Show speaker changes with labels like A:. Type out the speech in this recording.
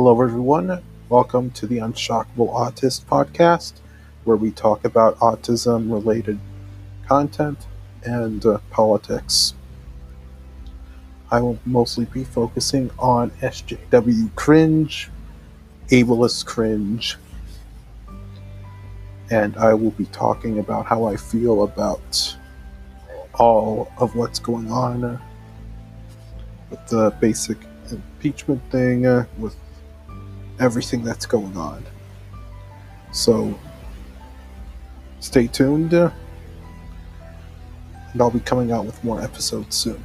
A: Hello, everyone. Welcome to the Unshockable Autist podcast, where we talk about autism related content and uh, politics. I will mostly be focusing on SJW cringe, ableist cringe, and I will be talking about how I feel about all of what's going on uh, with the basic impeachment thing, uh, with everything that's going on. So, stay tuned, and I'll be coming out with more episodes soon.